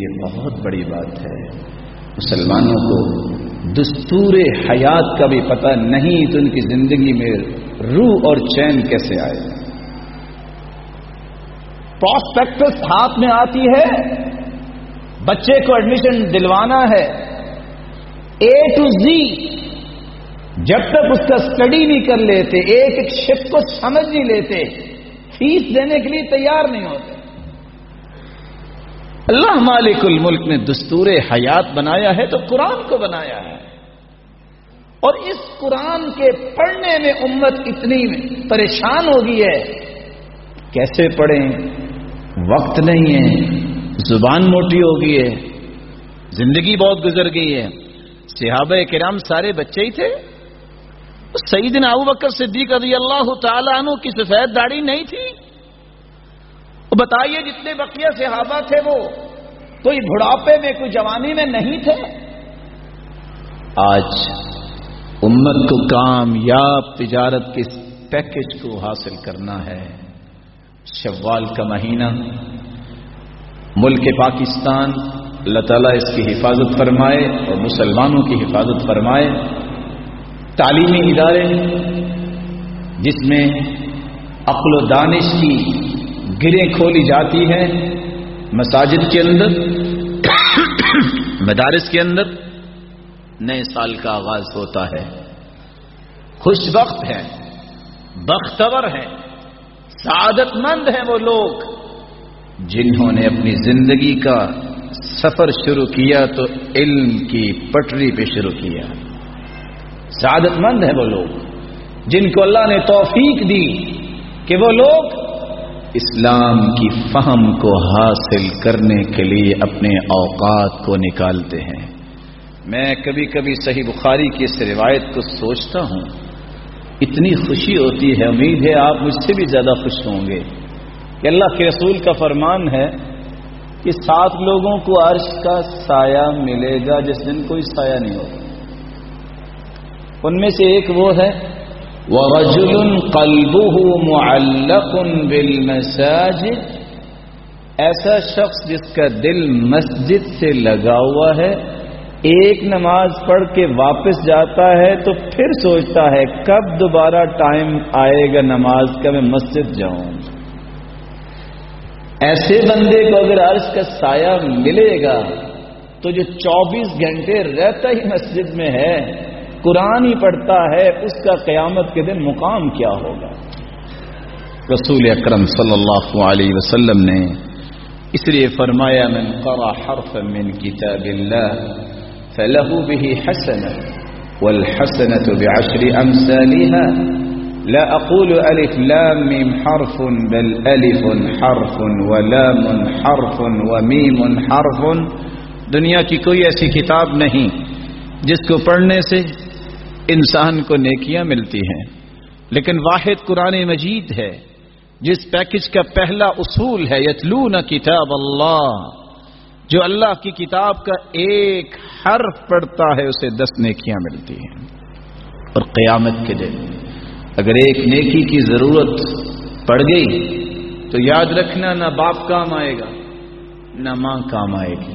یہ بہت بڑی بات ہے۔ مسلمانوں کو دستور حیات کا بھی پتہ نہیں تو ان کی زندگی میں روح اور چین کیسے آئے۔ پراسپیکٹس ہاتھ میں آتی ہے، بچے کو ایڈمیشن دلوانا ہے۔ اے ٹو زی جب تک اس کا اسٹڈی نہیں کر لیتے، ایک ایک شپ کو سمجھ نہیں لیتے، فیس دینے کے لیے تیار نہیں ہوتے۔ اللہ مالک الملک نے دستور حیات بنایا ہے تو قرآن کو بنایا ہے۔ اور اس قرآن کے پڑھنے میں امت اتنی پریشان ہوگی ہے۔ کیسے پڑھیں؟ وقت نہیں ہے۔ زبان موٹی ہو گئی ہے۔ زندگی بہت گزر گئی ہے۔ صحابہ کرام سارے بچے ہی تھے۔ سعید ابو بکر صدیق رضی اللہ تعالیٰ عنہ کی سفید داڑھی نہیں تھی۔ بتائیے جتنے بقیہ صحابہ تھے وہ؟ کوئی بڑھاپے میں، کوئی جوانی میں نہیں تھے؟ آج امت کو کامیاب تجارت کے پیکج کو حاصل کرنا ہے۔ شوال کا مہینہ، ملک پاکستان، اللہ تعالیٰ اس کی حفاظت فرمائے اور مسلمانوں کی حفاظت فرمائے۔ تعلیمی ادارے، جس میں عقل و دانش کی گریں کھولی جاتی ہیں مساجد کے اندر، مدارس کے اندر، نئے سال کا آغاز ہوتا ہے۔ خوش وقت ہے بختور ہے سعادت مند ہیں وہ لوگ۔ جنہوں نے اپنی زندگی کا سفر شروع کیا تو علم کی پٹری پہ شروع کیا۔ سعادت مند ہیں وہ لوگ، جن کو اللہ نے توفیق دی کہ وہ لوگ اسلام کی فہم کو حاصل کرنے کے لیے اپنے اوقات کو نکالتے ہیں۔ میں کبھی کبھی صحیح بخاری کی اس روایت کو سوچتا ہوں۔ اتنی خوشی ہوتی ہے، امید ہے آپ مجھ سے بھی زیادہ خوش ہوں گے۔ کہ اللہ کے رسول کا فرمان ہے کہ سات لوگوں کو عرش کا سایہ ملے گا جس دن کوئی سایہ نہیں ہوگا۔ ان میں سے ایک وہ ہے ورجل قلبه معلق بالمساجد۔ ایسا شخص جس کا دل مسجد سے لگا ہوا ہے، ایک نماز پڑھ کے واپس جاتا ہے تو پھر سوچتا ہے، کب دوبارہ ٹائم آئے گا نماز کا، میں مسجد جاؤں۔ ایسے بندے کو اگر عرض کا سایہ ملے گا تو جو چوبیس گھنٹے رہتا ہی مسجد میں ہے قرآن ہی پڑھتا ہے، اس کا قیامت کے دن مقام کیا ہوگا؟ رسول اکرم صلی اللہ علیہ وسلم نے اس لیے فرمایا، من قرا حرف من کتاب اللہ فله به حسنة والحسنة بعشر أمثالها لا أقول ألف لام ميم حرف، بل ألف حرف ولام حرف وميم حرف۔ دنیا کی کوئی ایسی کتاب نہیں جس کو پڑھنے سے انسان کو نیکیاں ملتی ہیں۔ لیکن واحد قرآن مجید ہے، جس پیکج کا پہلا اصول ہے، یتلون کتاب اللہ۔ جو اللہ کی کتاب کا ایک حرف پڑھتا ہے، اسے دس نیکیاں ملتی ہیں۔ اور قیامت کے دن اگر ایک نیکی کی ضرورت پڑ گئی، تو یاد رکھنا، نہ باپ کام آئے گا، نہ ماں کام آئے گی،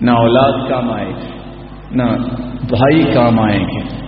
نہ اولاد کام آئے گی، نہ بھائی کام آئیں گے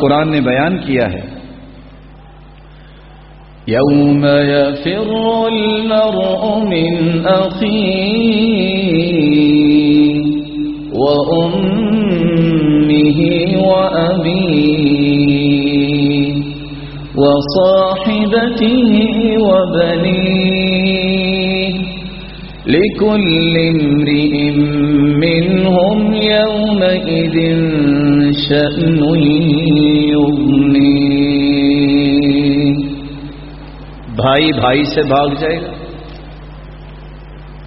قرآن نے بیان کیا ہے يوم يفر المرء من أخيه وأمه وأبيه وصاحبته وبنيه لكل امرئ منهم يومئذ شأن بھائی بھائی سے بھاگ جائے گا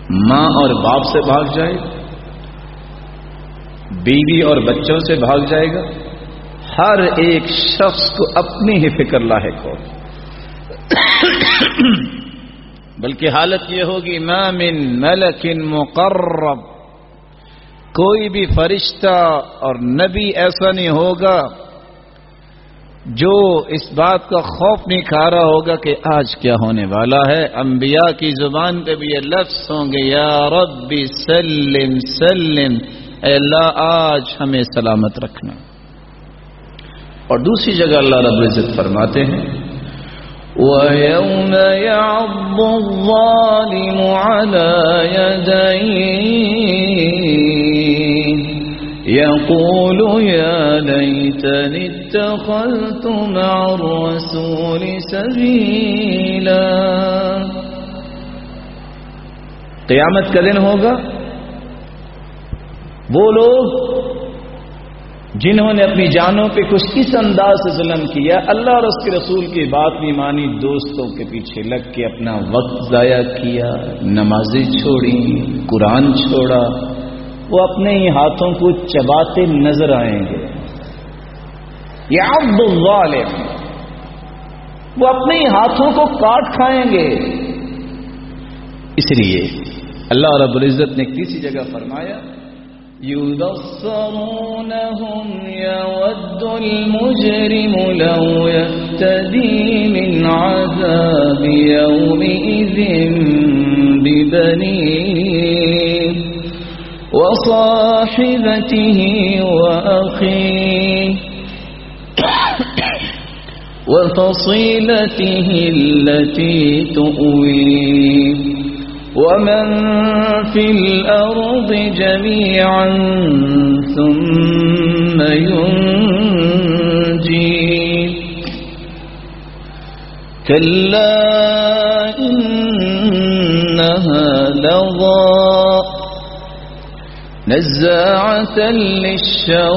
ماں اور باپ سے بھاگ جائے گا بیوی اور بچوں سے بھاگ جائے گا۔ ہر ایک شخص کو اپنی ہی فکر لاحق ہو۔ بلکہ حالت یہ ہوگی من ملک مقرب۔ کوئی بھی فرشتہ اور نبی ایسا نہیں ہوگا جو اس بات کا خوف نہیں کھا رہا ہوگا کہ آج کیا ہونے والا ہے۔ انبیاء کی زبان پہ بھی یہ لفظ ہوں گے، یا ربی سلم سلم۔ اے اللہ، آج ہمیں سلامت رکھنا۔ اور دوسری جگہ اللہ رب العزت فرماتے ہیں، وَيَوْمَ يَعْضُ الظَّالِمُ عَلَى يَدَيْهِ يقول يا ليتني اتخذت مع الرسول سبيلا. قیامت کا دن ہوگا. وہ لوگ جنہوں نے اپنی جانوں پہ کچھ اس انداز سے ظلم کیا، اللہ اور اس کے رسول کی بات نہیں مانی، دوستوں کے پیچھے لگ کے اپنا وقت ضائع کیا، نمازیں چھوڑی قرآن چھوڑا وہ اپنے ہی ہاتھوں کو چباتے نظر آئیں گے۔ یا عبد الظالم، وہ اپنے ہی ہاتھوں کو کاٹ کھائیں گے۔ اس لیے اللہ رب العزت نے کسی جگہ فرمایا يبصرونهم يود المجرم لو يفتدي من عذاب يومئذ ببنيه وصاحبته وأخيه وفصيلته التي تؤويه ومن في الأرض جميعا ثم ينجيه كلا إنها لظى نزاعة للشوى،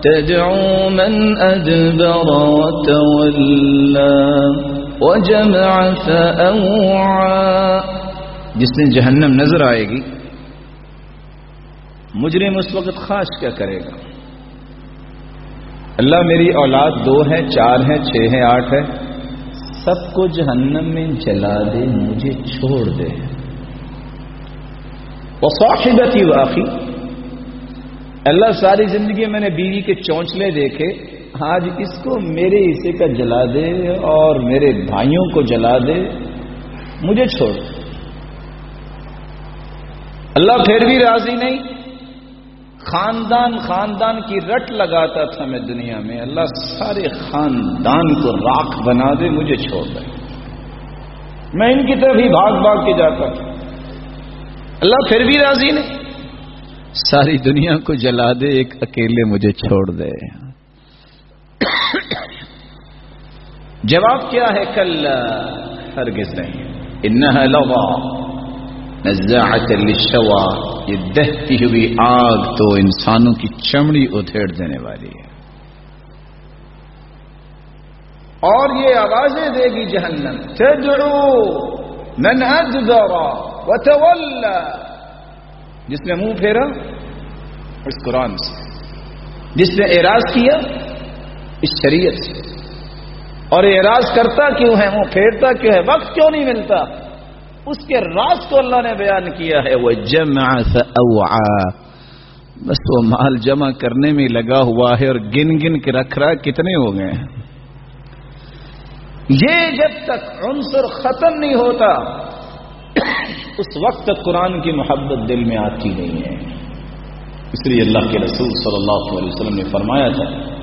تدعو من أدبر وتولى، وجمع فأوعى. جس نے جہنم نظر آئے گی، مجرم اس وقت خاص کیا کرے گا؟ اللہ میری اولاد دو ہے چار ہے چھ ہے آٹھ ہے سب کو جہنم میں جلا دے، مجھے چھوڑ دے۔ وہ صاحبتی واقعی اللہ ساری زندگی میں نے بیوی کے چونچلے دیکھے. آج اس کو میرے حصے کا جلا دے اور میرے بھائیوں کو جلا دے. مجھے چھوڑ اللہ پھر بھی راضی نہیں. خاندان خاندان کی رٹ لگاتا تھا میں دنیا میں. اللہ سارے خاندان کو راکھ بنا دے، مجھے چھوڑ دے. میں ان کی طرف ہی بھاگ بھاگ کے جاتا تھا. اللہ پھر بھی راضی نہیں۔ ساری دنیا کو جلا دے، ایک اکیلے مجھے چھوڑ دے۔ جواب کیا ہے؟ کل ہرگز نہیں۔ انہا لوا، نزاعت للشوا، یہ دہتی ہوئی آگ تو انسانوں کی چمڑی ادھیڑ دینے والی ہے۔ اور یہ آوازیں دے گی جہنم۔ تدعو من ادبر وتولى۔ جس نے منہ پھیرا اس قرآن سے۔ جس نے اعراض کیا، اس شریعت سے۔ اور اعراض کرتا کیوں ہے، منہ پھیرتا کیوں ہے، وقت کیوں نہیں ملتا؟ اس کے راز کو اللہ نے بیان کیا ہے وہ جمع بس وہ مال جمع کرنے میں لگا ہوا ہے اور گن گن کے رکھ رہا کتنے ہو گئے ہیں۔ یہ جب تک عنصر ختم نہیں ہوتا اس وقت تک قرآن کی محبت دل میں آتی نہیں ہے۔ اس لیے اللہ کے رسول صلی اللہ علیہ وسلم نے فرمایا تھا،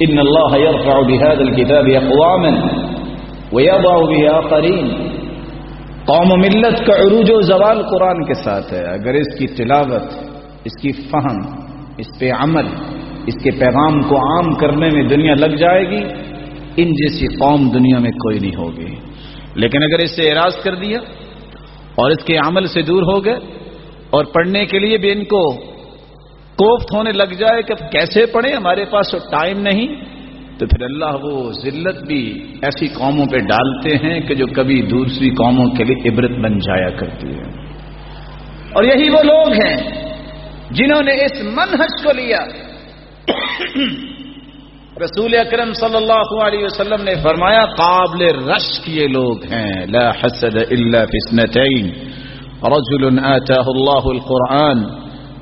ان اللہ يرفع بهذا الكتاب اقواما ويضع به قوم و ملت کا عروج و زوال قرآن کے ساتھ ہے۔ اگر اس کی تلاوت، اس کی فہم، اس پہ عمل، اس کے پیغام کو عام کرنے میں دنیا لگ جائے گی، ان جیسی قوم دنیا میں کوئی نہیں ہوگی۔ لیکن اگر اس سے اعراض کر دیا اور اس کے عمل سے دور ہو گئے اور پڑھنے کے لیے بھی ان کو کوفت ہونے لگ جائے کہ کیسے پڑھیں؟ ہمارے پاس تو ٹائم نہیں۔ تو پھر اللہ وہ ذلت بھی ایسی قوموں پہ ڈالتے ہیں کہ جو کبھی دوسری قوموں کے لیے عبرت بن جایا کرتی ہے۔ اور یہی وہ لوگ ہیں جنہوں نے اس منحج کو لیا۔ رسول اکرم صلی اللہ علیہ وسلم نے فرمایا، قابل رشک یہ لوگ ہیں۔ لا حسد الا فی اثنتین۔ رجل آتاه الله القرآن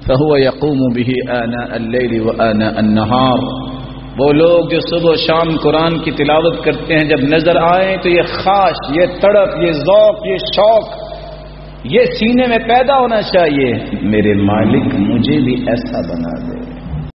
فهو يقوم به آناء الليل وآناء النهار وہ لوگ جو صبح و شام قرآن کی تلاوت کرتے ہیں، جب نظر آئیں تو یہ خاص یہ تڑپ، یہ ذوق، یہ شوق، یہ سینے میں پیدا ہونا چاہیے۔ میرے مالک، مجھے بھی ایسا بنا دے۔